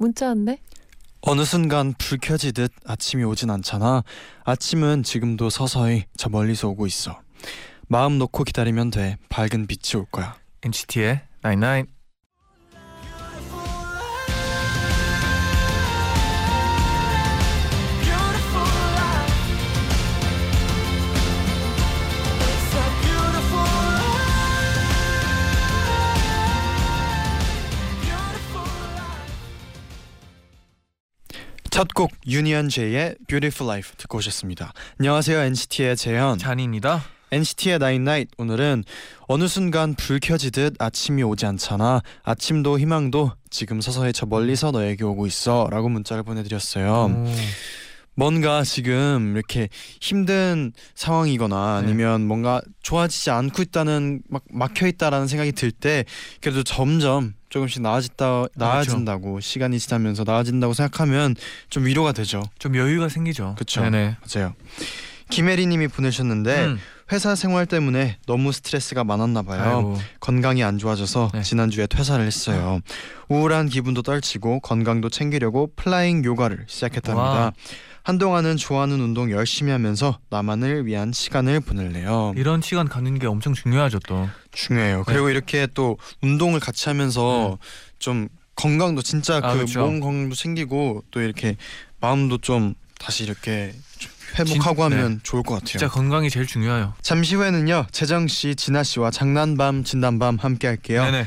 문자 왔네. 어느 순간 불 켜지듯 아침이 오진 않잖아. 아침은 지금도 서서히 저 멀리서 오고 있어. 마음 놓고 기다리면 돼. 밝은 빛이 올 거야. NCT의 99. 첫곡 유니언 제이의 Beautiful Life 듣고 오셨습니다. 안녕하세요 NCT의 재현. 잔입니다 NCT의 Night 오늘은 어느 순간 불 켜지듯 아침이 오지 않잖아. 아침도 희망도 지금 서서히 저 멀리서 너에게 오고 있어 라고 문자를 보내드렸어요. 음. 뭔가 지금 이렇게 힘든 상황이거나 아니면 뭔가 좋아지지 않고 있다는 막 막혀 있다라는 생각이 들 때 그래도 점점 조금씩 나아진다 나아진다고 시간이 지나면서 나아진다고 생각하면 좀 위로가 되죠. 좀 여유가 생기죠 그쵸. 네네 맞아요. 김혜리님이 보내셨는데 음. 회사 생활 때문에 너무 스트레스가 많았나 봐요. 아이고. 건강이 안 좋아져서 네. 지난주에 퇴사를 했어요. 우울한 기분도 떨치고 건강도 챙기려고 플라잉 요가를 시작했답니다. 와. 한동안은 좋아하는 운동 열심히 하면서 나만을 위한 시간을 보낼래요. 이런 시간 갖는 게 엄청 중요하죠 또 중요해요. 그리고 이렇게 또 운동을 같이 하면서 좀 건강도 진짜 아, 그 그렇죠. 몸 건강도 챙기고 또 이렇게 마음도 좀 다시 이렇게 좀 회복하고 진- 하면 좋을 것 같아요. 진짜 건강이 제일 중요해요 잠시 후에는요 재정 씨, 진아 씨와 장난밤 진단밤 함께 할게요. 네네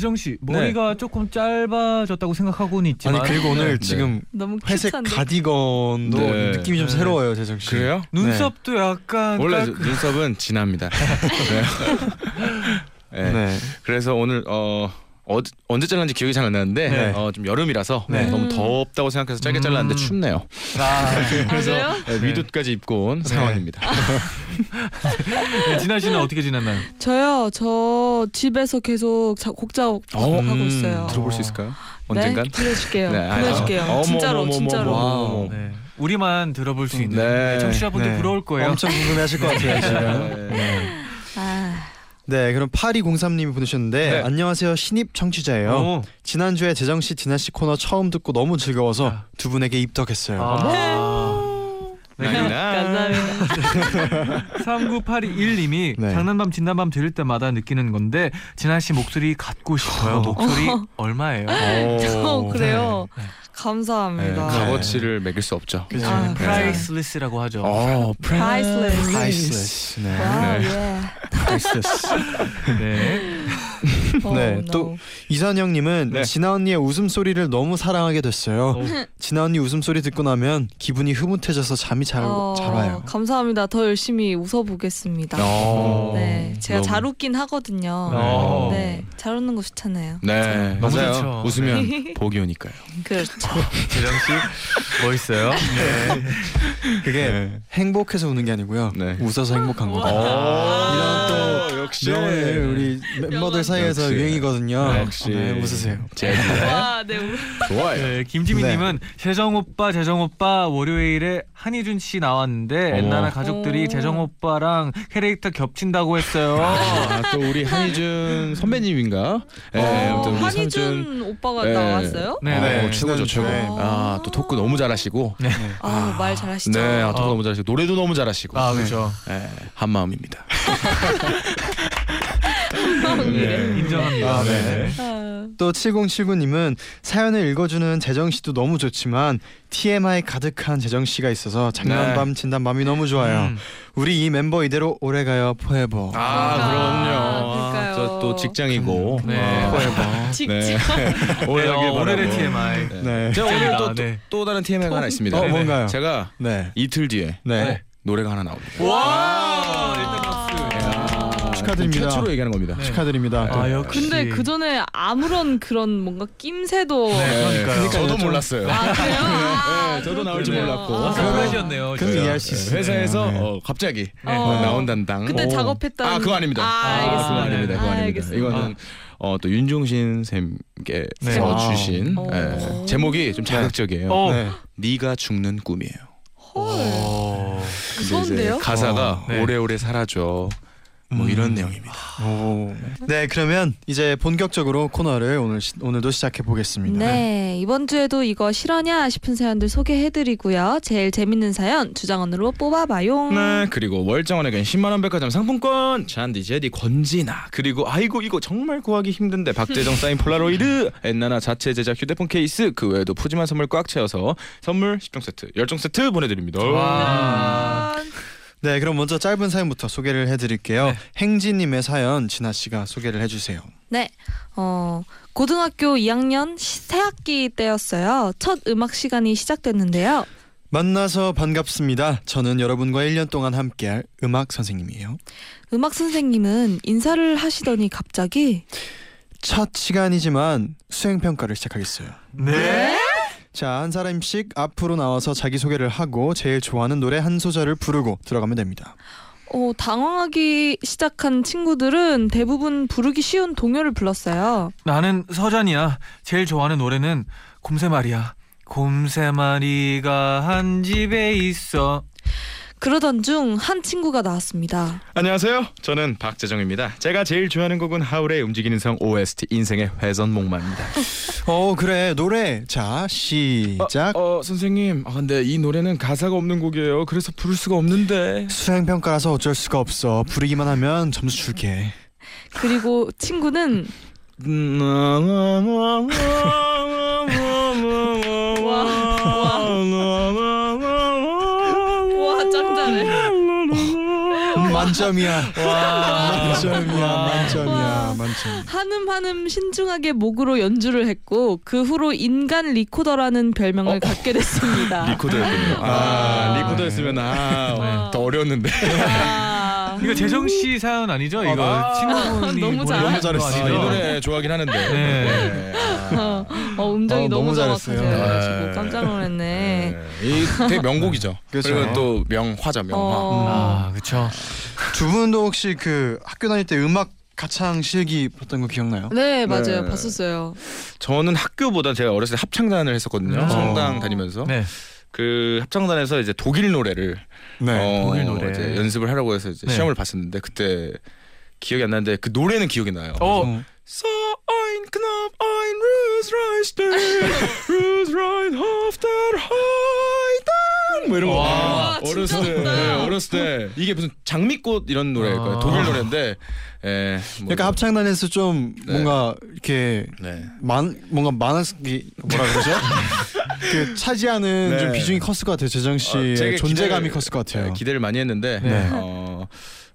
어, 재정 씨 머리가 조금 짧아졌다고 생각하고는 있지만 아니 그리고 오늘 네. 지금 너무 회색. 가디건도 네. 느낌이 좀 네. 새로워요, 재정 씨. 그래요? 눈썹도 약간 원래 깔끔- 눈썹은 진합니다? 네. 네. 그래서 오늘 어 어, 언제 잘랐는지 기억이 잘 안 나는데 네. 어, 좀 여름이라서 네. 너무 덥다고 생각해서 짧게 음. 잘랐는데 춥네요. 아, 그래서 그래요? 네, 후드까지 입고 온 상황입니다. 네, 진아 씨는 어떻게 지냈나요? 저요. 저 집에서 계속 자, 곡 작업 어, 하고 음, 있어요. 들어볼 수 있을까요? 네, 언젠간? 보내줄게요. 네, 아, 보내줄게요. 어머, 진짜로, 어머, 어머, 진짜로. 어머, 와우. 어머. 네. 우리만 들어볼 수 있는 네. 네. 청취자분들 네. 부러울 거예요. 엄청 궁금해하실 것 같아요, 지금. 네. 아, 네, 그럼 8203님이 보내셨는데 네. 안녕하세요 신입 청취자예요. 오. 지난주에 재정 씨, 진아 씨 코너 처음 듣고 너무 즐거워서 아. 두 분에게 입덕했어요. 아. 네. 감사합니다. 39821님이 네. 장난밤 진단밤 들을 때마다 느끼는 건데 진아 씨 목소리 갖고 싶어요. 목소리 얼마예요? 어, 그래요. 네. 네, 감사합니다. 값어치를 매길 수 없죠. 그죠. 아, 네. priceless라고 하죠. 어, Priceless. Priceless. 네. 와우, 네. 예. Priceless. 네. Oh, 네, no. 또 이선영님은 네. 진아 언니의 웃음 소리를 너무 사랑하게 됐어요. 오. 진아 언니 웃음 소리 듣고 나면 기분이 흐뭇해져서 잠이 잘, 어, 잘 와요. 감사합니다. 더 열심히 웃어보겠습니다. 어. 네, 제가 너무- 잘 웃긴 하거든요. 어. 네, 잘 웃는 거 좋잖아요. 네, 너무 맞아요. 좋죠. 웃으면 복이 오니까요. 그렇죠. 재정 씨 멋있어요. 그게 네. 행복해서 우는 게 아니고요. 네. 웃어서 행복한 거예요. 이런 또 역시 명언을 우리 멤버들 사이에서 역시. 유행이거든요. 역시 네, 웃으세요. 제 와, 네, 우- 좋아요. 네, 김지민님은 재정 오빠, 재정 오빠 월요일에 한희준 씨 나왔는데. 엔나나 가족들이 오. 재정 오빠랑 캐릭터 겹친다고 했어요. 아, 또 우리 한희준 선배님인가? 네, 어, 아무튼 우리 한희준 오빠가 네. 나왔어요? 네, 어, 네. 최고죠, 최고. 네. 아, 또 토크 너무 잘하시고. 네. 아, 말 잘하시죠. 네, 아, 토크 어. 너무 잘하시고 노래도 너무 잘하시고. 아 그렇죠. 네, 한 마음입니다. 인정이래. 인정합니다. 아, 네. 아, 또 7079님은 사연을 읽어주는 재정 씨도 너무 좋지만 TMI 가득한 재정 씨가 있어서 장난밤 진단밤이 너무 좋아요. 음. 우리 이 멤버 이대로 오래가요 포에버. 아, 그럼요. 그러니까요. 저또 직장이고. 네. 어, 포에버. 직접. 네. 네, 오래가길 어, 오늘의. TMI. 네. 제가 오늘 또, 네. 또, 또 다른 TMI가 하나 있습니다. 어, 뭔가요? 제가 네. 이틀 뒤에 네. 네. 노래가 하나 나옵니다. 와! 축하드립니다. 최초로 얘기하는 겁니다. 네. 축하드립니다. 아, 역시. 근데 그 전에 아무런 그런 뭔가 낌새도 네, 그러니까요. 저도 좀- 몰랐어요. 아 그래요? 아, 네, 저도 나올 줄 그렇군요. 몰랐고. 아. 그럼 진짜. 이해할 수 있어요. 회사에서 네. 어, 갑자기 네. 어. 나온단당. 그때 오. 작업했던 아 그거 아닙니다. 아, 그거 알겠습니다. 아닙니다. 그거 아, 아닙니다. 알겠습니다. 이거는 어, 또 윤종신 쌤께서 네. 아. 주신 오. 예, 제목이 좀 자극적이에요. 어. 네. 네가 죽는 꿈이에요. 헐. 어. 무서운데요? 가사가 어, 네. 오래오래 사라져. 뭐 음. 이런 내용입니다. 오. 네, 그러면 이제 본격적으로 코너를 오늘 시, 오늘도 시작해 보겠습니다. 네 이번 주에도 이거 실화냐 싶은 사연들 소개해드리고요. 제일 재밌는 사연 주장원으로 뽑아봐요. 네 그리고 월장원에겐 10만 원 백화점 상품권 쟌디 쟤디 권진아 그리고 아이고 이거 정말 구하기 힘든데 박재정 사인 폴라로이드 엔나나 자체 제작 휴대폰 케이스 그 외에도 푸짐한 선물 꽉 채워서 선물 10종 세트 10종 세트 보내드립니다 와. 짠. 네, 그럼 먼저 짧은 사연부터 소개를 해드릴게요. 네. 행진님의 사연 진아 씨가 소개를 해주세요. 네, 어 고등학교 2학년 시- 새학기 때였어요. 첫 음악 시간이 시작됐는데요. 만나서 반갑습니다. 저는 여러분과 1년 동안 함께할 음악 선생님이에요. 음악 선생님은 인사를 하시더니 갑자기 첫 시간이지만 수행 평가를 시작하겠어요. 네? 자, 한 사람씩 앞으로 나와서 자기 소개를 하고 제일 좋아하는 노래 한 소절을 부르고 들어가면 됩니다. 어, 당황하기 시작한 친구들은 대부분 부르기 쉬운 동요를 불렀어요. 나는 서전이야. 제일 좋아하는 노래는 곰새 말이야. 곰새 말이가 한 집에 있어. 그러던 중 한 친구가 나왔습니다. 안녕하세요 저는 박재정입니다 제가 제일 좋아하는 곡은 하울의 움직이는 성 OST 인생의 회전목마입니다 어, 그래. 노래. 자, 시작. 어, 어 선생님 아 근데 이 노래는 가사가 없는 곡이에요 그래서 부를 수가 없는데 수행 평가라서 어쩔 수가 없어. 부르기만 하면 점수 줄게. 그리고 친구는 만점이야. 와. 만점이야. 와. 만점이야. 만점. 한음 한음 신중하게 목으로 연주를 했고 그 후로 인간 리코더라는 별명을 갖게 됐습니다. 리코더였군요 아, 아, 리코더였으면 아더 네. 어려웠는데 아, 이거 재정 씨 사연 아니죠? 이거 아, 친구분이 너무 잘해. 너무 거 잘했어. 아, 이? 노래 좋아하긴 하는데 네. 네. 아. 어, 음정이 어, 너무, 너무 잘했어요. 네. 깜짝 놀랐네. 네. 이 되게 명곡이죠. 그렇죠. 그리고 또 명화죠, 명화. 어. 아, 그렇죠. 두 분도 혹시 그 학교 다닐 때 음악 가창 실기 봤던 거 기억나요? 네 맞아요 네. 봤었어요. 저는 학교보다 제가 어렸을 때 합창단을 했었거든요. 음. 성당 어. 다니면서 네. 그 합창단에서 이제 독일 노래를 어, 독일 노래. 이제 연습을 하라고 해서 이제 네. 시험을 봤었는데 그때 기억이 안 나는데 그 노래는 기억이 나요. 어. 어. So ein Knopf, ein Rüßreichste, Rüßrein auf der Heiden 뭐 이런 거. 와, 어렸을 때, 네, 어렸을 때 이게 무슨 장미꽃 이런 노래일 거예요. 아. 독일 노래인데, 예, 뭐, 약간 합창단에서 좀 네. 뭔가 이렇게 네. 많 뭔가 많은 게 뭐라 그러죠? 그 차지하는 네. 좀 비중이 컸을 것 같아요. 재정 씨의 어, 되게 존재감이 기대를- 컸을 것 같아요. 네, 기대를 많이 했는데 네. 어,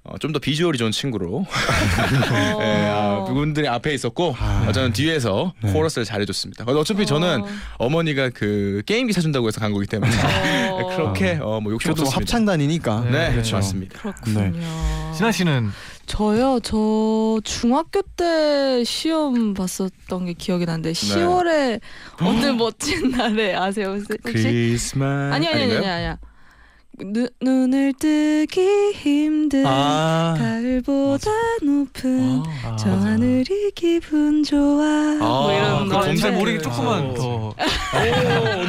어, 좀 더 비주얼이 좋은 친구로 어. 예, 아, 그분들이 앞에 있었고 아. 어, 저는 뒤에서 네. 코러스를 잘해줬습니다. 어차피 저는 어머니가 그 게임기 사준다고 해서 간 거기 때문에 어. 그렇게 어, 뭐 욕심 저도 없었습니다. 합창단이니까. 네, 그렇죠. 맞습니다. 그렇군요. 진아 씨는 저요 저 중학교 때 시험 봤었던 게 기억이 나는데 네. 10월에 어느 멋진 날에 아세요 혹시? 크리스마스 아니 아니 아니 아니 아닌가요? 아니 눈 눈을 뜨기 힘든 아, 가을보다 높은 아, 저 하늘이 기분 좋아 뭐 이런 그 검색 잘 모르게 아. 조금만 더. 오,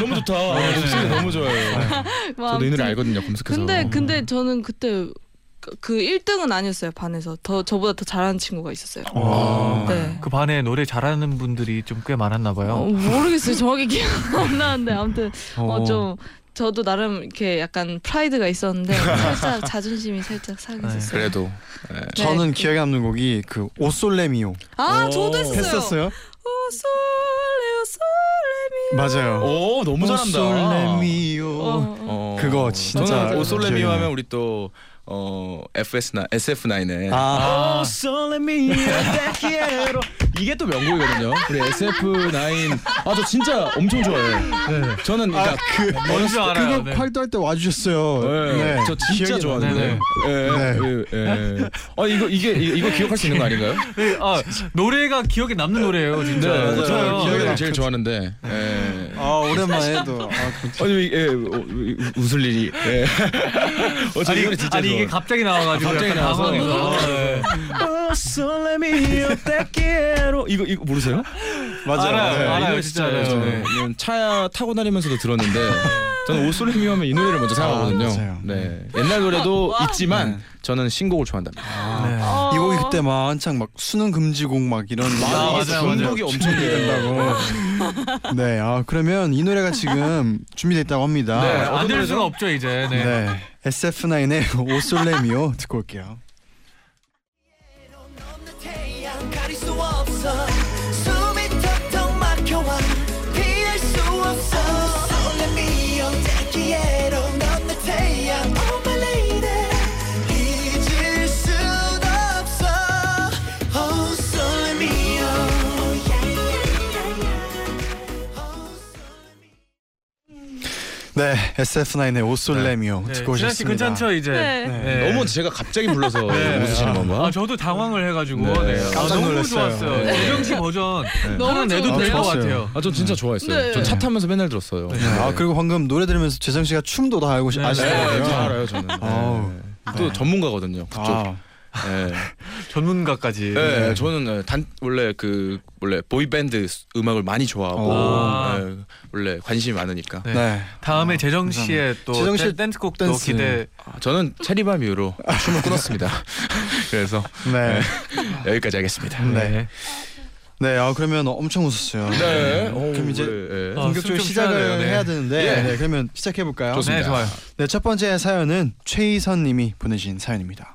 너무 좋다. 목소리 너무 좋아요. 저도 이 노래 알거든요. 검색해서. 근데 근데 저는 그때 그- 그 1등은 아니었어요 반에서 더 저보다 더 잘하는 친구가 있었어요. 와. 네. 그 반에 노래 잘하는 분들이 좀 꽤 많았나 어, 봐요. 모르겠어요 정확히 기억 안 나는데 아무튼 어 좀 저도 나름 이렇게 약간 프라이드가 있었는데 살짝 자존심이 살짝 상했었어요. 그래도 예. 저는 네. 기억에 남는 곡이 그 O sole mio 아 오. 저도 했었어요. 했었어요? O sole O sole mi. 맞아요. 오 너무 잘한다. O sole mio 어, 어. 어. 그거 진짜 저는 O sole mio 하면 우리 또 어, FS9 SF9의 아. 오솔레미오 데키에로 이게 또 명곡이거든요. 우리 SF9 아 저 진짜 엄청 좋아해요. 저는 그러니까 그 뭔지 알아요. 그거 네. 활동할 때 와주셨어요. 네, 저 진짜 기억이 좋아하는데. 예, 예, 예. 아 이거 이게 이거, 이거 기억할 수 있는 거 아닌가요? 네, 아, 노래가 기억에 남는 노래예요, 진짜. 네, 맞아요. 저 기억에 남죠. 제일 좋아하는데. 예. 아 오랜만에 해도 아, 그- 아니 예, 어, 우- 웃을 일이. 예. 어, 저 아니, 이 노래 진짜 아니 좋아. 이게 갑자기 나와가지고 갑자기 약간 나와서. 당황해서. 네. 데키 에로 이거 이거 모르세요? 맞아요. 알아요, 네. 알아요. 이 노래 진짜 진짜 알아요. 네. 저는 차 타고 다니면서도 들었는데 저는 오솔레미오 하면 이 노래를 먼저 생각하거든요. 아, 맞아요. 네. 옛날 노래도 있지만 네. 저는 신곡을 좋아한답니다. 네. 어. 이 곡이 그때 막 한창 막 수능 금지곡 막 이런 맞아, 이게 맞아요, 맞아요. 중독이 엄청 된다고. 네, 아 그러면 이 노래가 지금 준비됐다고 합니다. 네, 어떤 안될 노래죠? 수가 없죠 이제. 네. 네, SF9의 오솔레미오 듣고 올게요. 수 SF9의 오솔레미오 네. 듣고 진아 씨 오셨습니다. 괜찮죠 이제. 네. 네. 너무 제가 갑자기 불러서 네. 웃으시는 건가? 아 저도 당황을 해가지고 네. 네. 아, 깜짝 너무 놀랐어요. 좋았어요. 네. 재정 씨 버전 너무 하나 내도 좋은데요? 될것 좋았어요. 같아요. 아, 전 진짜 좋아했어요. 네. 전 차 타면서 맨날 들었어요. 네. 아 그리고 방금 노래 들으면서 재성 씨가 춤도 다 알고 네. 네, 아시더라고요. 잘 알아요 저는. 아우. 네. 또 네. 전문가거든요. 그쪽. 아, 네. 전문가까지. 네, 저는 네, 단 원래 그 원래 보이 밴드 음악을 많이 좋아하고 아. 네, 원래 관심이 많으니까. 네. 네. 다음에 아, 재정. 씨의 또 재정 댄- 댄스곡도 댄스. 기대. 아, 저는 체리밤 이후로 춤을 끊었습니다. 그래서 네. 여기까지 하겠습니다. 네. 네, 아 그러면 엄청 웃었어요. 네. 그럼 이제 네. 어, 본격적으로 숨좀 시작을 네. 해야 되는데, 예. 네, 그러면 시작해 볼까요? 좋습니다. 네 좋아요. 네, 첫 번째 사연은 최희선 님이 보내신 사연입니다.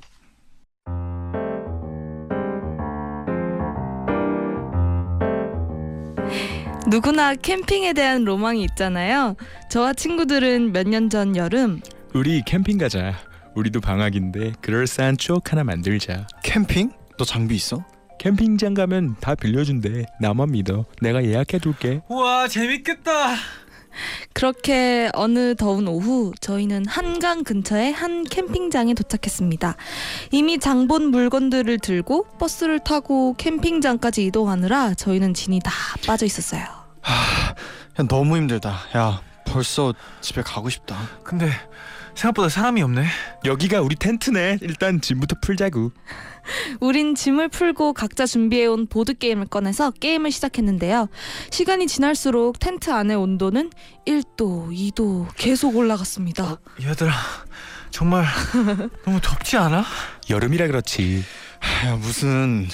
누구나 캠핑에 대한 로망이 있잖아요. 저와 친구들은 몇 년 전 여름 우리 캠핑 가자. 우리도 방학인데 그럴싸한 추억 하나 만들자. 캠핑? 너 장비 있어? 캠핑장 가면 다 빌려준대. 나만 믿어. 내가 예약해둘게. 우와 재밌겠다. 그렇게 어느 더운 오후 저희는 한강 근처의 한 캠핑장에 도착했습니다. 이미 장본 물건들을 들고 버스를 타고 캠핑장까지 이동하느라 저희는 진이 다 빠져 있었어요. 야, 너무 힘들다. 야, 벌써 집에 가고 싶다. 근데 생각보다 사람이 없네. 여기가 우리 텐트네. 일단 짐부터 풀자구. 우린 짐을 풀고 각자 준비해온 보드게임을 꺼내서 게임을 시작했는데요. 시간이 지날수록 텐트 안의 온도는 1도, 2도 계속 올라갔습니다. 얘들아 정말 너무 덥지 않아? 여름이라 그렇지. 야, 무슨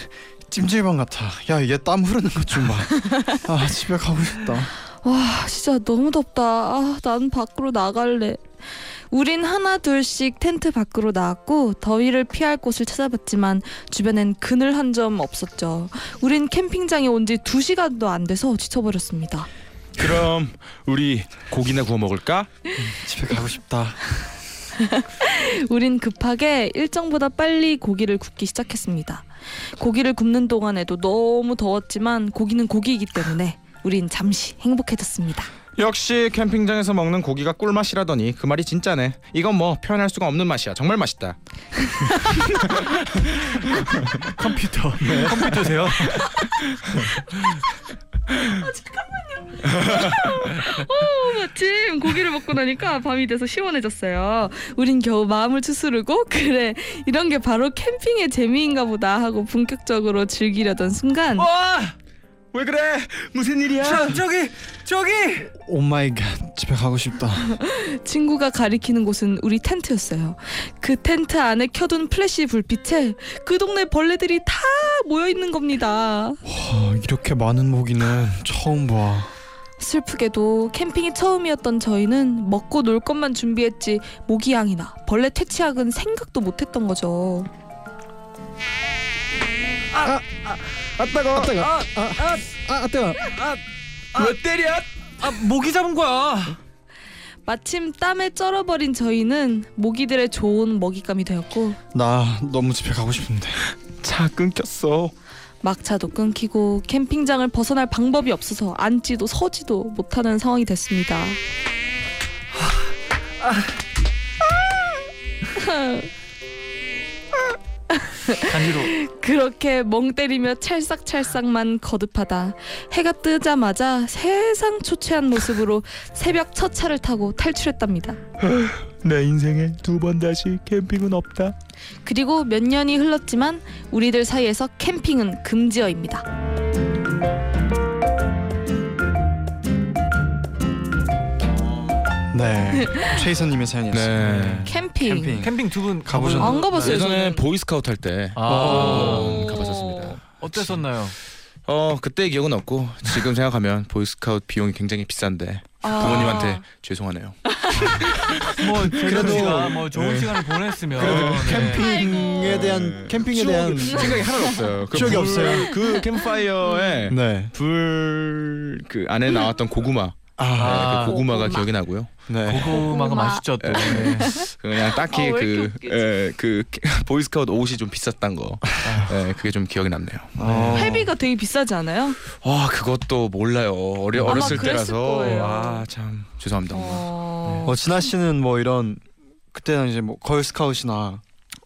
찜질방 같아. 야, 얘땀 흐르는 것 좀 봐. 아, 집에 가고 싶다. 와, 진짜 너무 덥다. 아, 난 밖으로 나갈래. 우린 하나 둘씩 텐트 밖으로 나왔고 더위를 피할 곳을 찾아봤지만 주변엔 그늘 한 점 없었죠. 우린 캠핑장에 온 지 두 시간도 안 돼서 지쳐버렸습니다. 그럼 우리 고기나 구워 먹을까? 집에 가고 싶다. 우린 급하게 일정보다 빨리 고기를 굽기 시작했습니다. 고기를 굽는 동안에도 너무 더웠지만 고기는 고기이기 때문에 우린 잠시 행복해졌습니다. 역시 캠핑장에서 먹는 고기가 꿀맛이라더니 그 말이 진짜네. 이건 뭐 표현할 수가 없는 맛이야. 정말 맛있다. 컴퓨터. 컴퓨터세요? 마침 고기를 먹고 나니까 밤이 돼서 시원해졌어요. 우린 겨우 마음을 추스르고 그래 이런 게 바로 캠핑의 재미인가 보다 하고 본격적으로 즐기려던 순간. 와 왜 그래? 무슨 일이야? 저, 저기 저기. Oh my god. 집에 가고 싶다. 친구가 가리키는 곳은 우리 텐트였어요. 그 텐트 안에 켜둔 플래시 불빛에 그 동네 벌레들이 다 모여 있는 겁니다. 아, 이렇게 많은 모기는 처음 봐. 슬프게도 캠핑이 처음이었던 저희는 먹고 놀 것만 준비했지 모기향이나 벌레 퇴치약은 생각도 못했던 거죠. 아 뜨거. 아 뜨거. 아, 아, 아 뜨거. 왜 때려? 아 모기 잡은 거야. 마침 땀에 쩔어버린 저희는 모기들의 좋은 먹잇감이 되었고 나 너무 집에 가고 싶은데. 차 끊겼어. 막차도 끊기고 캠핑장을 벗어날 방법이 없어서 앉지도 서지도 못하는 상황이 됐습니다. 간지로. 그렇게 멍 때리며 찰싹찰싹만 거듭하다 해가 뜨자마자 세상 초췌한 모습으로 새벽 첫 차를 타고 탈출했답니다. 내 인생에 두 번 다시 캠핑은 없다. 그리고 몇 년이 흘렀지만 우리들 사이에서 캠핑은 금지어입니다. 네. 최희선님의 사연이었습니다. 네. 캠핑. 캠핑. 캠핑 두 분 가보셨나요? 안 가봤어요. 예전에 저는. 보이스카우트 할 때 아. 어, 가봤었습니다. 어땠었나요? 어 그때 기억은 없고 지금 생각하면 보이스카우트 비용이 굉장히 비싼데 아. 부모님한테 죄송하네요. 뭐 그래도 씨가 뭐 좋은 네. 시간을 보냈으면 그래도 네. 캠핑에 아이고. 대한 캠핑에 대한 생각이 하나도 없어요. 그 추억이 불- 없어요. 그 캠파이어에 네. 불 그 안에 나왔던 고구마, 아, 네, 아. 그 고구마가 고구마. 기억이 나고요. 네. 고구마가 고구마. 맛있죠 또. 네. 네. 그냥 딱히 아, 왜 이렇게 그, 웃기지? 예, 그 보이스카우트 옷이 좀 비쌌던 거, 예, 그게 좀 기억이 남네요. 어. 회비가 되게 비싸지 않아요? 와 그것도 몰라요. 어리 아마 어렸을 그랬을 때라서 거예요. 아 참 죄송합니다. 엄마. 어... 어, 진아 씨는 뭐 이런 그때는 이제 뭐 걸스카웃이나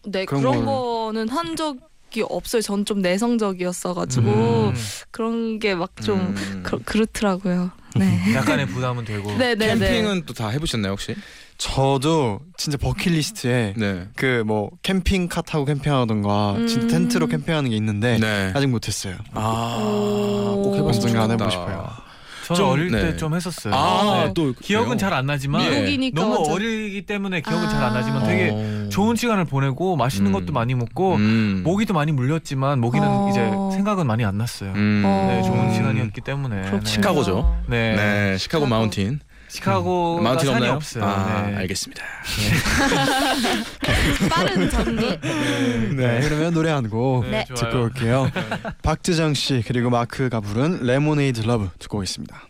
네 그런 그런, 걸- 거는 한 적 이 없어요. 전 좀 내성적이었어가지고 음. 그런 게 막좀 음. 그, 그렇더라고요. 네. 약간의 부담은 되고. 네네네. 캠핑은 또 다 해보셨나요 혹시? 저도 진짜 버킷리스트에 네. 그뭐 캠핑 카 타고 캠핑하던가 음. 진짜 텐트로 캠핑하는 게 있는데 네. 아직 못했어요. 아꼭 오. 해봤으면. 해보고 싶어요. 저는 좀, 어릴 네. 때좀 했었어요. 아, 네. 또 기억은? 잘 안 나지만 예. 미국이니까 너무 완전- 어리기 때문에 기억은 아. 잘 안 나지만 되게 어. 좋은 시간을 보내고 맛있는 음. 것도 많이 먹고 음. 모기도 많이 물렸지만 모기는 어. 이제 생각은 많이 안 났어요. 음. 어. 네, 좋은 시간이었기 때문에. 그렇군요. 네. 시카고죠. 네. 네, 시카고 시카고. 마운틴. 시카고가 마운틴 산이 없나요? 없어요. 아, 네. 알겠습니다. 빠른 전개. 네, 그러면 노래 한 곡 네, 듣고 좋아요. 올게요. 박재정 씨 그리고 마크가 부른 Lemonade Love 듣고 오겠습니다.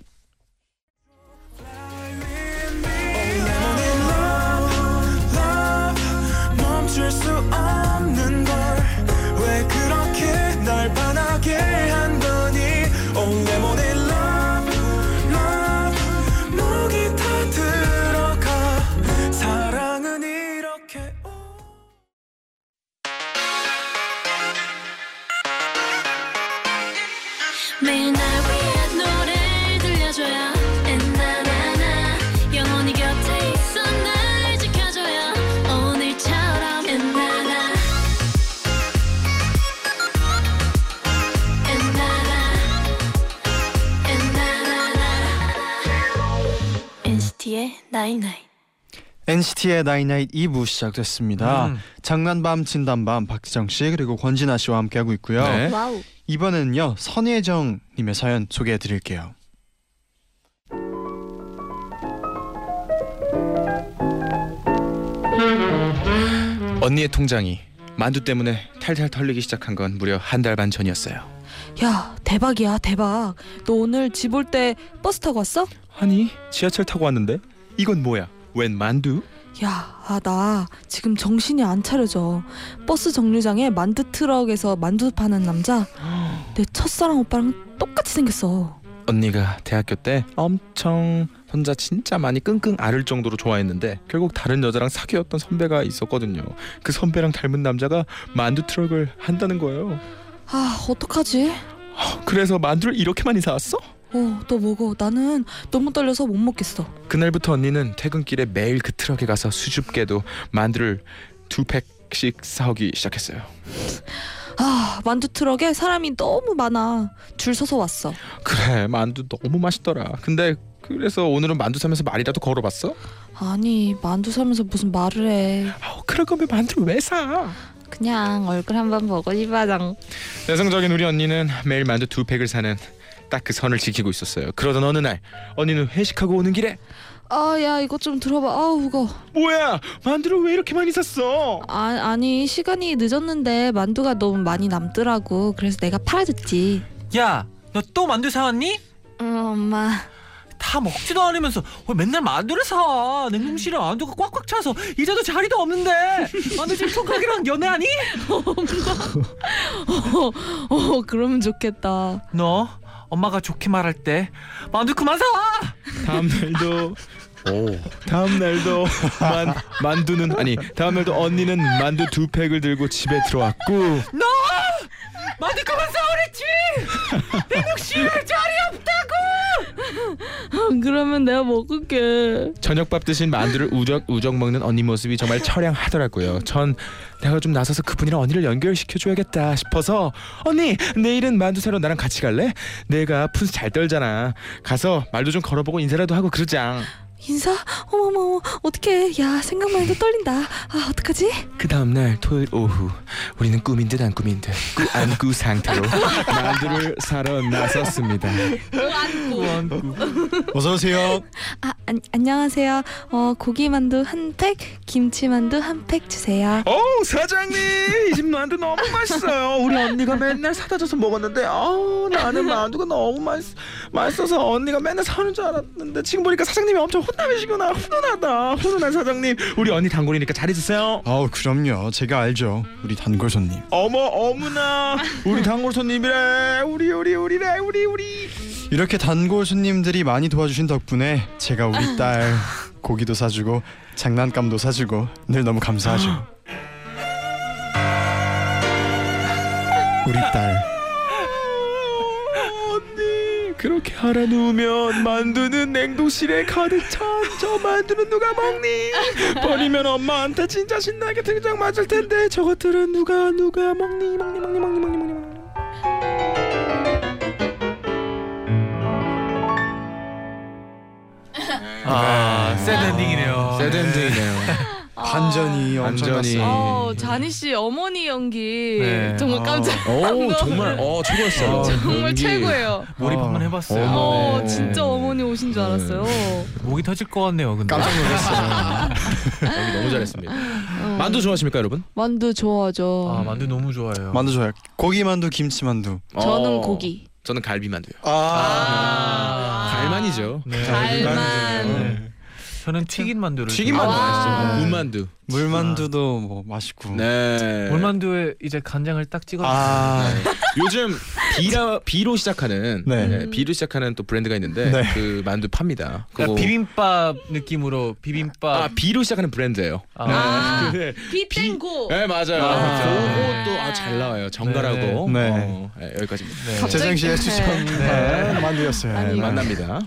매일 날 위한 노래를 들려줘요 엔나나나 영원히 곁에 있어 날 지켜줘요 오늘처럼 엔나나 엔나나 엔나나나 NCT의 night night NCT의 나이나잇 2부 시작됐습니다. 음. 장난밤 진담밤 박재정 씨 그리고 권진아 씨와 함께하고 있고요. 네. Wow. 이번에는요 선예정 님의 사연 소개해 드릴게요. 언니의 통장이 만두 때문에 탈탈 털리기 시작한 건 무려 한 달 반 전이었어요. 야 대박이야 대박. 너 오늘 집 올 때 버스 타고 왔어? 아니 지하철 타고 왔는데 이건 뭐야? 웬 만두? 야, 아, 나 지금 정신이 안 차려져. 버스 정류장에 만두 트럭에서 만두 파는 남자. 내 첫사랑 오빠랑 똑같이 생겼어. 언니가 대학교 때 엄청 혼자 진짜 많이 끙끙 앓을 정도로 좋아했는데 결국 다른 여자랑 사귀었던 선배가 있었거든요. 그 선배랑 닮은 남자가 만두 트럭을 한다는 거예요. 아, 어떡하지? 그래서 만두를 이렇게 많이 사왔어? 어, 너 먹어. 나는 너무 떨려서 못 먹겠어. 그날부터 언니는 퇴근길에 매일 그 트럭에 가서 수줍게도 만두를 두 팩씩 사오기 시작했어요. 아, 만두 트럭에 사람이 너무 많아. 줄 서서 왔어. 그래 만두 너무 맛있더라. 근데 그래서 오늘은 만두 사면서 말이라도 걸어봤어? 아니, 만두 사면서 무슨 말을 해. 아, 그럴 거면 만두를 왜 사? 그냥 얼굴 한번 보고 싶어장. 내성적인 우리 언니는 매일 만두 두 팩을 사는 딱 그 선을 지키고 있었어요. 그러던 어느 날 언니는 회식하고 오는 길에 아 야 이거 좀 들어봐. 아우 무거. 뭐야 만두를 왜 이렇게 많이 샀어? 아 아니 시간이 늦었는데 만두가 너무 많이 남더라고. 그래서 내가 팔아줬지. 야, 너 또 만두 사왔니? 응 엄마. 다 먹지도 않으면서 왜 맨날 만두를 사? 냉동실에 만두가 꽉꽉 차서 이제도 자리도 없는데 만두 지금 총각이랑 연애하니? 어 그러면 좋겠다. 너 엄마가 좋게 말할 때 만두 그만 사. 다음 날도 오 다음 날도 만 만두는 아니 다음 날도 언니는 만두 두 팩을 들고 집에 들어왔고 너 만두 그만 사오랬지. 냉동실에 자리 없다고. 그러면 내가 먹을게. 저녁밥 드신 만두를 우적 우적 먹는 언니 모습이 정말 처량하더라고요. 전 내가 좀 나서서 그분이랑 언니를 연결시켜 줘야겠다 싶어서 언니 내일은 만두 사러 나랑 같이 갈래? 내가 푼수 잘 떨잖아. 가서 말도 좀 걸어보고 인사라도 하고 그러자. 인사? 어머머 어떡해. 야 생각만 해도 떨린다. 아 어떡하지? 그 다음날 토요일 오후 우리는 꿈인 듯 안 꿈인 듯안꾸 상태로 만두를 사러 나섰습니다. 어서 오세요. 아 안, 안녕하세요. 어 고기 만두 한 팩, 김치 만두 한 팩 주세요. 오 사장님 이 집 만두 너무 맛있어요. 우리 언니가 맨날 사다 줘서 먹었는데 어 나는 만두가 너무 맛있 맛있어서 언니가 맨날 사는 줄 알았는데 지금 보니까 사장님이 엄청 혼나시구나 훈훈하다 훈훈한 사장님 우리 언니 단골이니까 잘 있으세요. 아우 그럼요. 제가 알죠. 우리 단골 손님. 어머 어머나 우리 단골 손님이래 우리 우리 우리래 우리 우리 이렇게 단골 손님들이 많이 도와주신 덕분에 제가 우리 딸 고기도 사주고 장난감도 사주고 늘 너무 감사하죠. 우리 딸. 그렇게 알아 누우면 만두는 냉동실에 가득 찬 저 만두는 누가 먹니? 버리면 엄마한테 진짜 신나게 등장 맞을 텐데 저것들은 누가 누가 먹니? 먹니 먹니 먹니 먹니 먹니 먹니. 아, 새드 엔딩이네요. 새드 엔딩이네요 반전이 완전히. 엄청났어요. 어 자니 씨 어머니 연기 네. 정말 깜짝. 오 정말 어 최고였어요 정말 연기. 최고예요. 몰입 어. 한번 해봤어요. 어 네. 진짜 어머니 오신 줄 알았어요. 목이 터질 것 같네요. 근데 깜짝 놀랐어요. 연기 너무 잘했습니다 어. 만두 좋아하십니까 여러분? 만두 좋아하죠. 아 만두 너무 좋아요. 만두 좋아요. 고기 만두, 김치 만두. 저는 어, 고기. 저는 갈비 만두요 아. 갈만이죠 네. 갈만. 네. 저는 튀긴 만두를 튀김. 만두 아. 맛있죠 문만두 물만두도 뭐 맛있고. 네 물만두에 이제 간장을 딱 찍어. 아. 요즘 비라 비로 시작하는 네. 네, 비로 시작하는 또 브랜드가 있는데 네. 그 만두 팝니다. 그러니까 그거- 비빔밥 느낌으로 비빔밥. 아 비로 시작하는 브랜드예요. 아. 네. 비땡고. 네 맞아요. 아, 그것도 아, 잘 나와요. 정갈하고. 네. 어, 네, 여기까지입니다. 네. 재정 씨의 추천 네. 만두였어요. 아니, 네. 만납니다.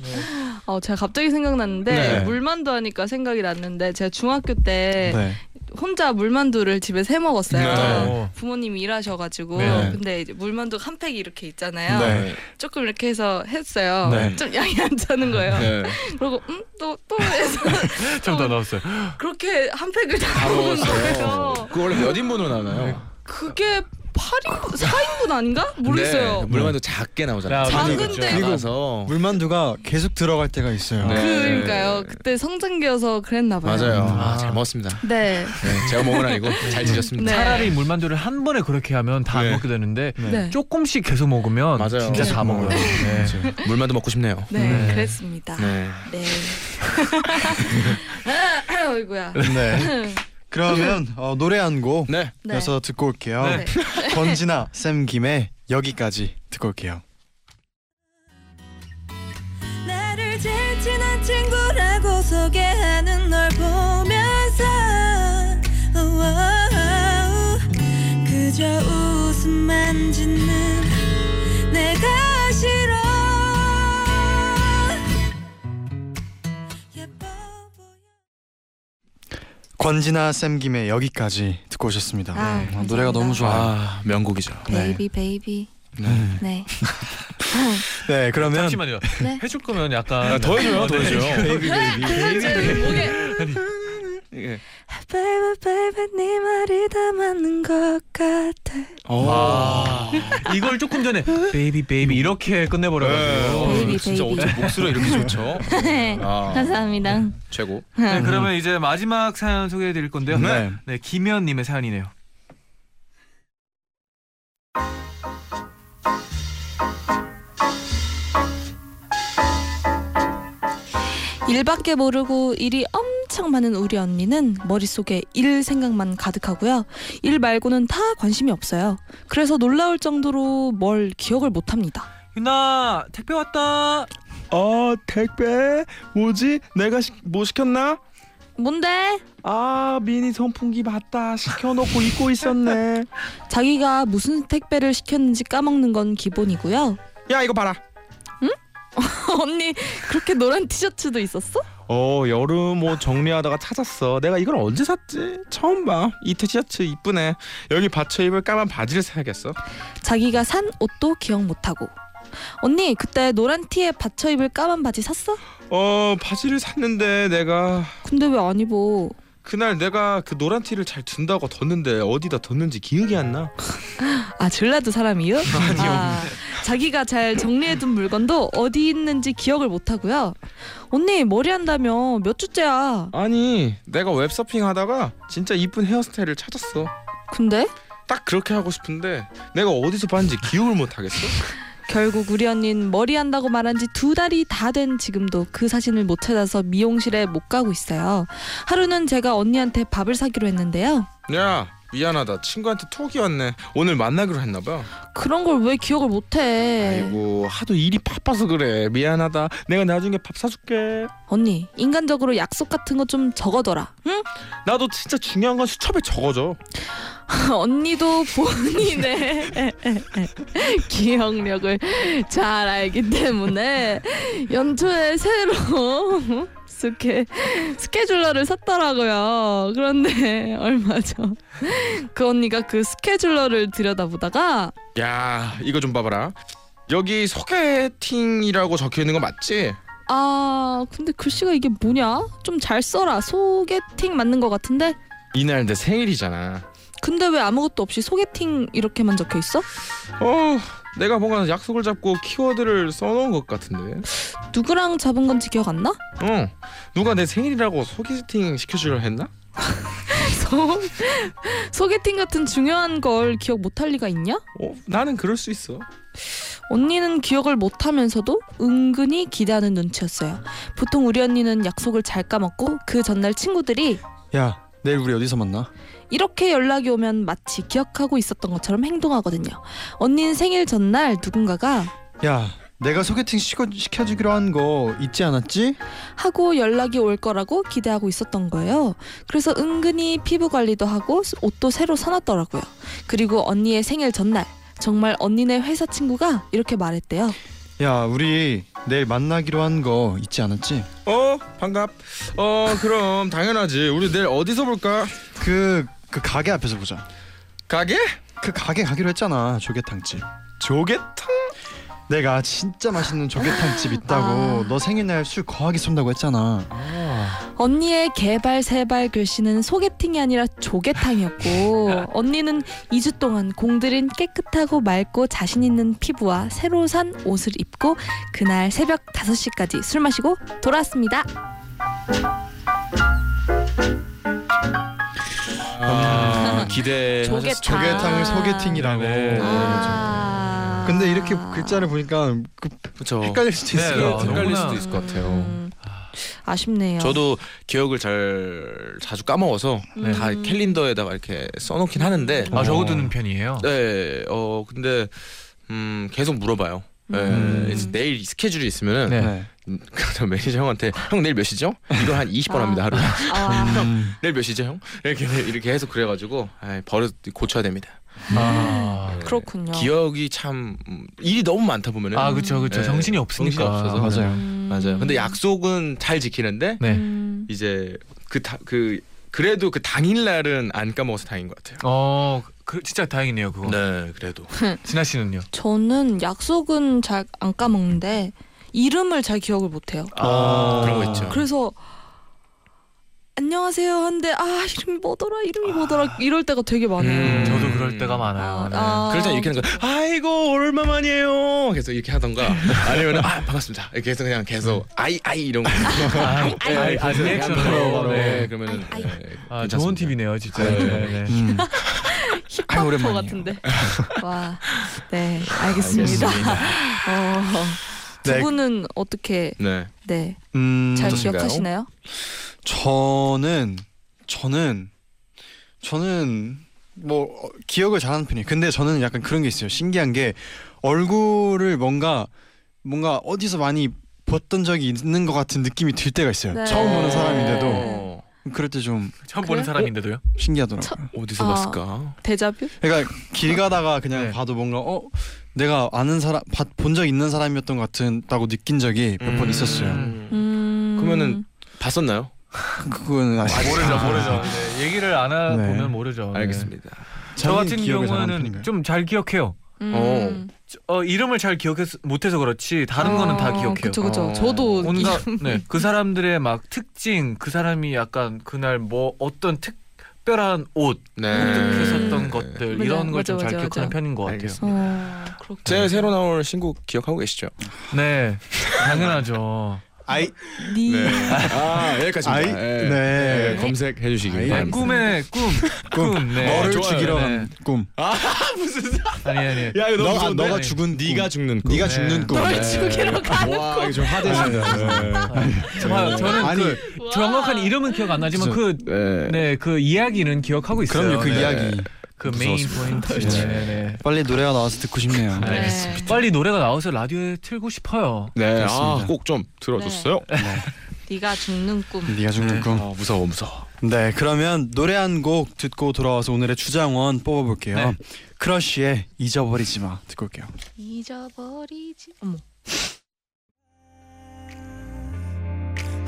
어 제가 갑자기 생각났는데 네. 물만 두 하니까 생각이 났는데 제가 중학교 때 네. 혼자 물만두를 집에서 해 먹었어요. 네. 부모님이 일하셔가지고 네. 근데 이제 물만두 한 팩이 이렇게 있잖아요. 네. 조금 이렇게 해서 했어요. 네. 좀 양이 안 차는 거예요. 네. 그리고 음또또 해서 좀더 넣었어요. 그렇게 한 팩을 다 다 먹은. 거예요. 그 원래 몇 인분으로 나나요? 그게 8인분, 4인분 아닌가? 모르겠어요. 네, 물만두 작게 나오잖아요. 네, 작은데 그리고 나서 물만두가 계속 들어갈 때가 있어요. 네. 그러니까요. 그때 성장기여서 그랬나 봐요. 맞아요. 아, 아. 잘 먹었습니다. 네. 네, 제가 먹은 건 아니고 잘 드셨습니다. 네. 차라리 물만두를 한 번에 그렇게 하면 다안 네. 먹게 되는데 네. 조금씩 계속 먹으면 맞아요. 진짜 네. 다 먹어요. 네. 물만두 먹고 싶네요. 네, 네. 그랬습니다. 네. 네. 어이구야. 네. 그러면 어, 노래 한곡 네. 네. 이어서 듣고 올게요. 네. 권진아 쌤 김의 여기까지 듣고 올게요. 나를 제일 친한 친구라고 소개하는 널 보면서 우와우, 그저 웃음만 짓는 내가 권진아 샘김의 여기까지 듣고 오셨습니다. 아, 네. 감사합니다. 노래가 너무 좋아요. 아 명곡이죠. Baby baby. 네. 네. 네, 그러면 잠시만요. 네. 해줄 거면 약간 아, 더 해줘요, 더 네. 해줘요. Baby 베이비 제 목에 예. baby baby 네 말이 다 맞는 것 같아 어. 이걸 조금 전에 baby baby 이렇게 끝내버려가지고. baby, 네. 진짜 baby. 어떻게 목소리가 이렇게 좋죠? 아, 감사합니다 최고. 네, 그러면 이제 마지막 사연 소개해드릴 건데요. 네. 네, 김현님의 사연이네요. 일밖에 모르고 일이 엄청 많은 우리 언니는 머릿속에 일 생각만 가득하고요. 일 말고는 다 관심이 없어요. 그래서 놀라울 정도로 뭘 기억을 못 합니다. 유나 택배 왔다. 어 택배 뭐지? 내가 시, 뭐 시켰나? 뭔데? 아 미니 선풍기 맞다 시켜놓고 입고 있었네. 자기가 무슨 택배를 시켰는지 까먹는 건 기본이고요. 야 이거 봐라. 언니 그렇게 노란 티셔츠도 있었어? 어 여름 옷 정리하다가 찾았어. 내가 이걸 언제 샀지? 처음 봐. 이 티셔츠 이쁘네. 여기 받쳐 입을 까만 바지를 사야겠어. 자기가 산 옷도 기억 못하고. 언니 그때 노란 티에 받쳐 입을 까만 바지 샀어? 어 바지를 샀는데 내가 근데 왜 안 입어? 그날 내가 그 노란 티를 잘 든다고 뒀는데 어디다 뒀는지 기억이 안 나. 아 전라도 사람이요? 아, 자기가 잘 정리해둔 물건도 어디 있는지 기억을 못하고요. 언니 머리 한다며 몇 주째야? 아니 내가 웹서핑 하다가 진짜 이쁜 헤어스타일을 찾았어. 근데 딱 그렇게 하고 싶은데 내가 어디서 봤는지 기억을 못 하겠어. 결국 우리 언니는 머리 한다고 말한 지 두 달이 다 된 지금도 그 사진을 못 찾아서 미용실에 못 가고 있어요. 하루는 제가 언니한테 밥을 사기로 했는데요. 야 미안하다 친구한테 톡이 왔네. 오늘 만나기로 했나 봐. 그런 걸 왜 기억을 못해? 아이고 하도 일이 바빠서 그래. 미안하다. 내가 나중에 밥 사줄게. 언니 인간적으로 약속 같은 거 좀 적어둬라. 응? 나도 진짜 중요한 건 수첩에 적어줘. 언니도 본인의 기억력을 잘 알기 때문에 연초에 새로 스케 스케줄러를 샀더라고요. 그런데 얼마 전 그 언니가 그 스케줄러를 들여다보다가 야 이거 좀 봐봐라. 여기 소개팅이라고 적혀 있는 거 맞지? 아 근데 글씨가 이게 뭐냐? 좀 잘 써라. 소개팅 맞는 것 같은데. 이날 내 생일이잖아. 근데 왜 아무것도 없이 소개팅 이렇게만 적혀 있어? 어 내가 뭔가 약속을 잡고 키워드를 써놓은 것 같은데. 누구랑 잡은 건지 기억 안 나? 어 누가 내 생일이라고 소개팅 시켜주려 했나? 소, 소개팅 같은 중요한 걸 기억 못할 리가 있냐? 어 나는 그럴 수 있어. 언니는 기억을 못하면서도 은근히 기대하는 눈치였어요. 보통 우리 언니는 약속을 잘 까먹고 그 전날 친구들이 야 내일 우리 어디서 만나? 이렇게 연락이 오면 마치 기억하고 있었던 것처럼 행동하거든요. 언니는 생일 전날 누군가가 야 내가 소개팅 시켜, 시켜주기로 한 거 잊지 않았지? 하고 연락이 올 거라고 기대하고 있었던 거예요. 그래서 은근히 피부 관리도 하고 옷도 새로 사놨더라고요. 그리고 언니의 생일 전날 정말 언니네 회사 친구가 이렇게 말했대요. 야 우리 내일 만나기로 한 거 잊지 않았지? 어 반갑. 어 그럼 당연하지. 우리 내일 어디서 볼까? 그, 그 가게 앞에서 보자 가게? 그 가게 가기로 했잖아 조개탕집 조개탕? 내가 진짜 맛있는 조개탕집 있다고 아. 너 생일날 술 거하게 쏜다고 했잖아 아 언니의 개발 세발 글씨는 소개팅이 아니라 조개탕이었고 언니는 2주 동안 공들인 깨끗하고 맑고 자신 있는 피부와 새로 산 옷을 입고 그날 새벽 5시까지 술 마시고 돌아왔습니다. 아, 기대. 조개탕. 조개탕을 아. 소개팅이라고 네. 아. 근데 이렇게 글자를 보니까 그. 헷갈릴 수도 있을 네, 것 어, 같아요 헷갈릴 수도 있을 것 같아요. 음, 아쉽네요. 저도 기억을 잘 자주 까먹어서 네. 다 캘린더에다가 이렇게 써놓긴 하는데 아 어. 적어두는 편이에요. 네, 어 근데 음 계속 물어봐요. 네, 음. 이제 내일 스케줄이 있으면은 네. 네. 음, 그럼 매니저 형한테 형 내일 몇 시죠? 이걸 한 20번 아. 합니다 하루. 아, 음. 내일 몇 시죠 형? 이렇게 이렇게 해서 그래가지고 아이, 버릇 고쳐야 됩니다. 아, 네. 그렇군요. 기억이 참 음, 일이 너무 많다 보면은 아 그렇죠 그렇죠 네. 정신이 없으니까. 정신이 없어서. 맞아요. 음. 맞아요. 근데 약속은 잘 지키는데 네. 음. 이제 그 다 그 그래도 그 당일 날은 안 까먹어서 다행인 것 같아요. 어, 그 진짜 다행이네요 그거. 네, 그래도. 진아 씨는요? 저는 약속은 잘 안 까먹는데 이름을 잘 기억을 못해요. 아, 그런 거 있죠. 그래서 안녕하세요 한데 아 이름이 뭐더라 이름이 뭐더라 이럴 때가 되게 많아요. 음. 저도 그럴 때가 많아요. 아, 네. 아. 그럴 때 이렇게 하는 거 아이고 얼마만이에요 계속 이렇게 하던가 아니면 아 반갑습니다 이렇게 해서 그냥 계속 아이 아이 이런 거 아이, 아이, 아이, 아이, 리액션으로. 네. 네 그러면은 아이, 네, 아. 좋은 팁이네요, 진짜. 네. 네, 네. 음. 힙합퍼. 같은데. 와, 네 알겠습니다. 어, 두 네. 분은 어떻게 네네잘 음, 어떠신가요? 기억하시나요? 저는 저는 저는 뭐 어, 기억을 잘하는 편이에요. 근데 저는 약간 그런 게 있어요. 신기한 게 얼굴을 뭔가 뭔가 어디서 많이 봤던 적이 있는 것 같은 느낌이 들 때가 있어요. 네. 처음 보는 사람인데도 어, 그럴 때 좀 처음 보는 그래요? 사람인데도요? 신기하더라고요. 어디서 아. 봤을까 데자뷰? 그러니까 길 가다가 그냥 네. 봐도 뭔가 어 내가 아는 사람 본 적 있는 사람이었던 것 같다고 느낀 적이 몇 번 음. 있었어요. 음. 그러면은 봤었나요 그거는 아직 모르죠, 모르죠. 네, 얘기를 안 해보면 네. 모르죠. 네. 알겠습니다 저 같은 경우는? 좀 잘 기억해요. 음. 어, 이름을 잘 기억해 못해서 그렇지 다른 거는 다 어, 기억해요. 그쵸 그쵸. 어. 저도 이름- 네, 그 사람들의 막 특징, 그 사람이 약간 그날 뭐 어떤 특별한 옷, 네 했었던 것들 맞아, 이런 걸 좀 잘 기억하는 맞아. 편인 것 같아요. 알겠습니다. 어, 그렇군. 제 새로 나올 신곡 기억하고 계시죠 네, 당연하죠. 아이 니아 여기까지입니다 아이, 예. 네. 예, 검색해 주시기 아이, 네, 바랍니다 꿈의 꿈, 꿈, 네. 어, 너를 좋아요. 죽이러 네. 간 꿈. 아니 아니. 야 이거 너무 너가 좋은데? 너가 죽은 네가 꿈. 죽는 꿈 네가 네. 죽는 꿈. 너를 네. 죽이러 가는 와 이거 좀 하대신다 저 봐요, 저는 아니, 그 정확한 이름은 기억 안 나지만 진짜. 그 네. 네, 그 이야기는 기억하고 있어요. 그럼요 그 네. 이야기. 그 main point. 네, 네. 빨리 노래가 나와서 듣고 싶네요. 네. 알겠습니다. 빨리 노래가 나와서 라디오에 틀고 싶어요. 네, 그렇습니다. 아, 꼭 좀 들어줬어요. 네가 죽는 꿈. 네가 죽는 꿈. 아, 무서워, 무서워. 네, 그러면 노래 한 곡 듣고 돌아와서 오늘의 주장원 뽑아볼게요. 네. 크러쉬의 잊어버리지 마 듣고 올게요. 잊어버리지. 어머.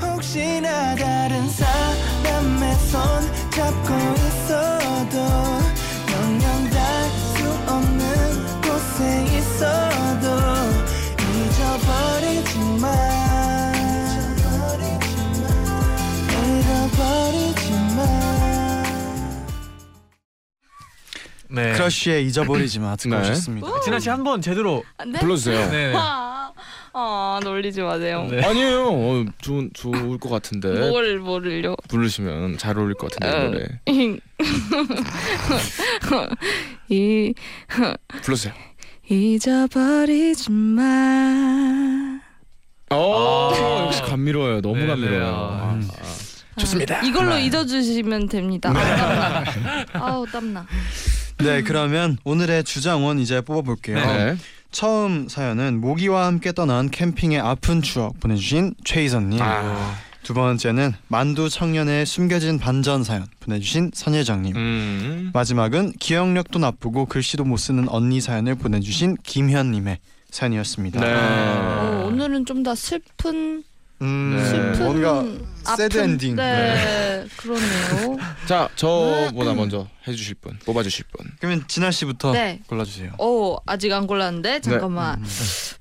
혹시나 다른 사람의 손 잡고 있어도 영영 닿을 수 없는 곳에 있어도 잊어버리지 마 잃어버리지 마 네. 크러쉬의 잊어버리지 마 듣고 네. 오셨습니다. 진아 씨 한 번 제대로. 안 돼? 불러주세요. 네. 아, 아 놀리지 마세요. 네. 아니에요. 어, 좋, 좋을 것 같은데. 뭘 뭐를요? 부르시면 잘 어울릴 것 같은데 어. 노래. 이 불러주세요. 잊어버리지 마. 어, 아. 역시 감미로워요. 너무 네, 감미로워요. 네. 아, 음. 아. 좋습니다. 이걸로 네. 잊어주시면 됩니다. 아, 땀나. 아우 땀나. 네, 그러면 오늘의 주장원 이제 뽑아볼게요. 네. 처음 사연은 모기와 함께 떠난 캠핑의 아픈 추억 보내주신 최희선님. 아, 두 번째는 만두 청년의 숨겨진 반전 사연 보내주신 선예정님. 음. 마지막은 기억력도 나쁘고 글씨도 못 쓰는 언니 사연을 보내주신 김현님의 사연이었습니다. 네. 어, 오늘은 좀 더 슬픈 음, 네. 슬픈 뭔가 아픈 sad ending. 네, 그러네요. 자, 저보다 먼저 해주실 분, 뽑아주실 분. 그러면 진아 씨부터 네. 골라주세요. 어 아직 안 골랐는데 잠깐만 음.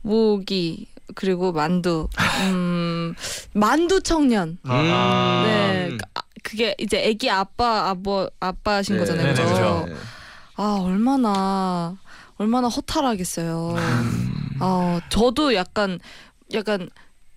모기 그리고 만두 음 만두 청년 아. 네 아, 그게 이제 아기 아빠 아버 아빠신 네, 거잖아요 네, 그죠? 그죠. 네. 아 얼마나 얼마나 허탈하겠어요. 음. 아 저도 약간 약간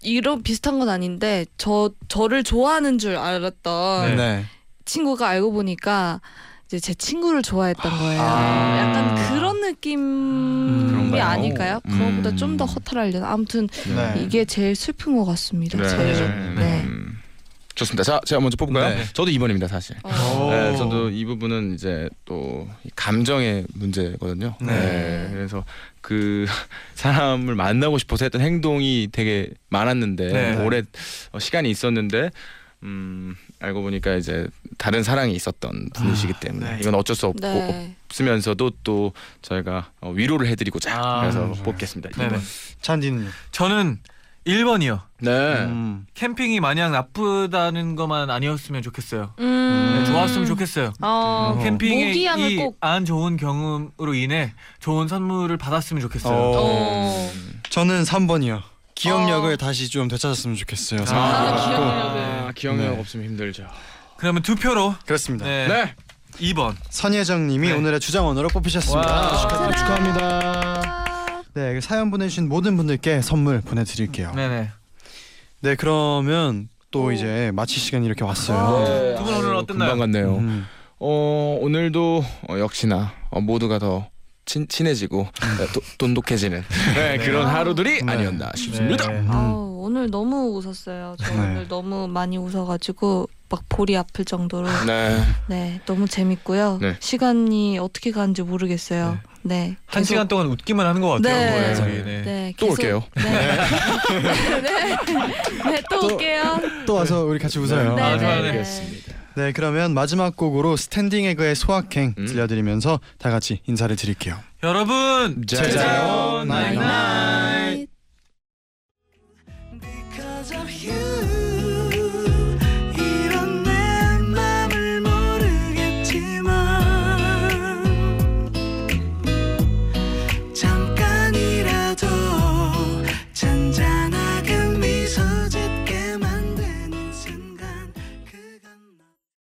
이런 비슷한 건 아닌데 저 저를 좋아하는 줄 알았던 네. 네. 친구가 알고 보니까 이제 제 친구를 좋아했던 거예요. 아. 약간 그런 느낌이 그런가요? 아닐까요? 음. 그거보다 좀 더 허탈하려나. 아무튼 네. 이게 제일 슬픈 것 같습니다. 네. 제일. 네. 음. 좋습니다. 자, 제가 먼저 뽑을까요? 네. 저도 2번입니다, 사실. 어. 오. 네, 저도 이 부분은 이제 또이 감정의 문제거든요. 네. 네. 그래서 그 사람을 만나고 싶어서 했던 행동이 되게 많았는데 네. 오래 어, 시간이 있었는데 음, 알고 보니까 이제 다른 사랑이 있었던 분이시기 때문에 네. 이건 어쩔 수 없고 네. 없으면서도 또 저희가 어, 위로를 해드리고자 아, 그래서 음, 좋아요. 뽑겠습니다. 네네. 찬디는요? 저는 1번이요. 네. 음. 캠핑이 마냥 나쁘다는 것만 아니었으면 좋겠어요. 음. 네, 좋았으면 좋겠어요. 어, 음. 캠핑의 모기향을 이 꼭. 안 좋은 경험으로 인해 좋은 선물을 받았으면 좋겠어요. 어. 어. 저는 3번이요. 기억력을 어. 다시 좀 되찾았으면 좋겠어요. 아, 생각해갖고. 기억력을. 아, 기억력 네. 없으면 힘들죠. 그러면 두 표로 그렇습니다. 네. 네. 2번. 선예정님이 네. 오늘의 주장원으로 뽑히셨습니다. 와, 축하드립니다. 축하합니다. 네, 그 사연 보내주신 모든 분들께 선물 보내드릴게요. 네, 네 네. 그러면 또 오. 이제 마칠 시간이 이렇게 왔어요. 네, 두분 오늘 어땠나요? 금방 갔네요. 음. 어 오늘도 어, 역시나 어, 모두가 더 친, 친해지고 어, 도, 돈독해지는 네, 그런 하루들이 네. 아니었나 싶습니다. 네. 음. 아우, 오늘 너무 웃었어요. 저 네. 오늘 너무 많이 웃어가지고 막 볼이 아플 정도로 네. 네 너무 재밌고요. 네. 시간이 어떻게 가는지 모르겠어요. 네. 한 계속- 시간 동안 웃기만 하는 것 같아요. 네. 네. 저희, 네. 네, 또 계속- 올게요. 네. 네. 네, 또 올게요. 또 와서 우리 같이 웃어요. 네, 아, 네. 네. 알겠습니다. 네, 그러면 마지막 곡으로 스탠딩 에그의 소확행 음. 들려드리면서 다 같이 인사를 드릴게요. 여러분 짜자요. 나잇나잇.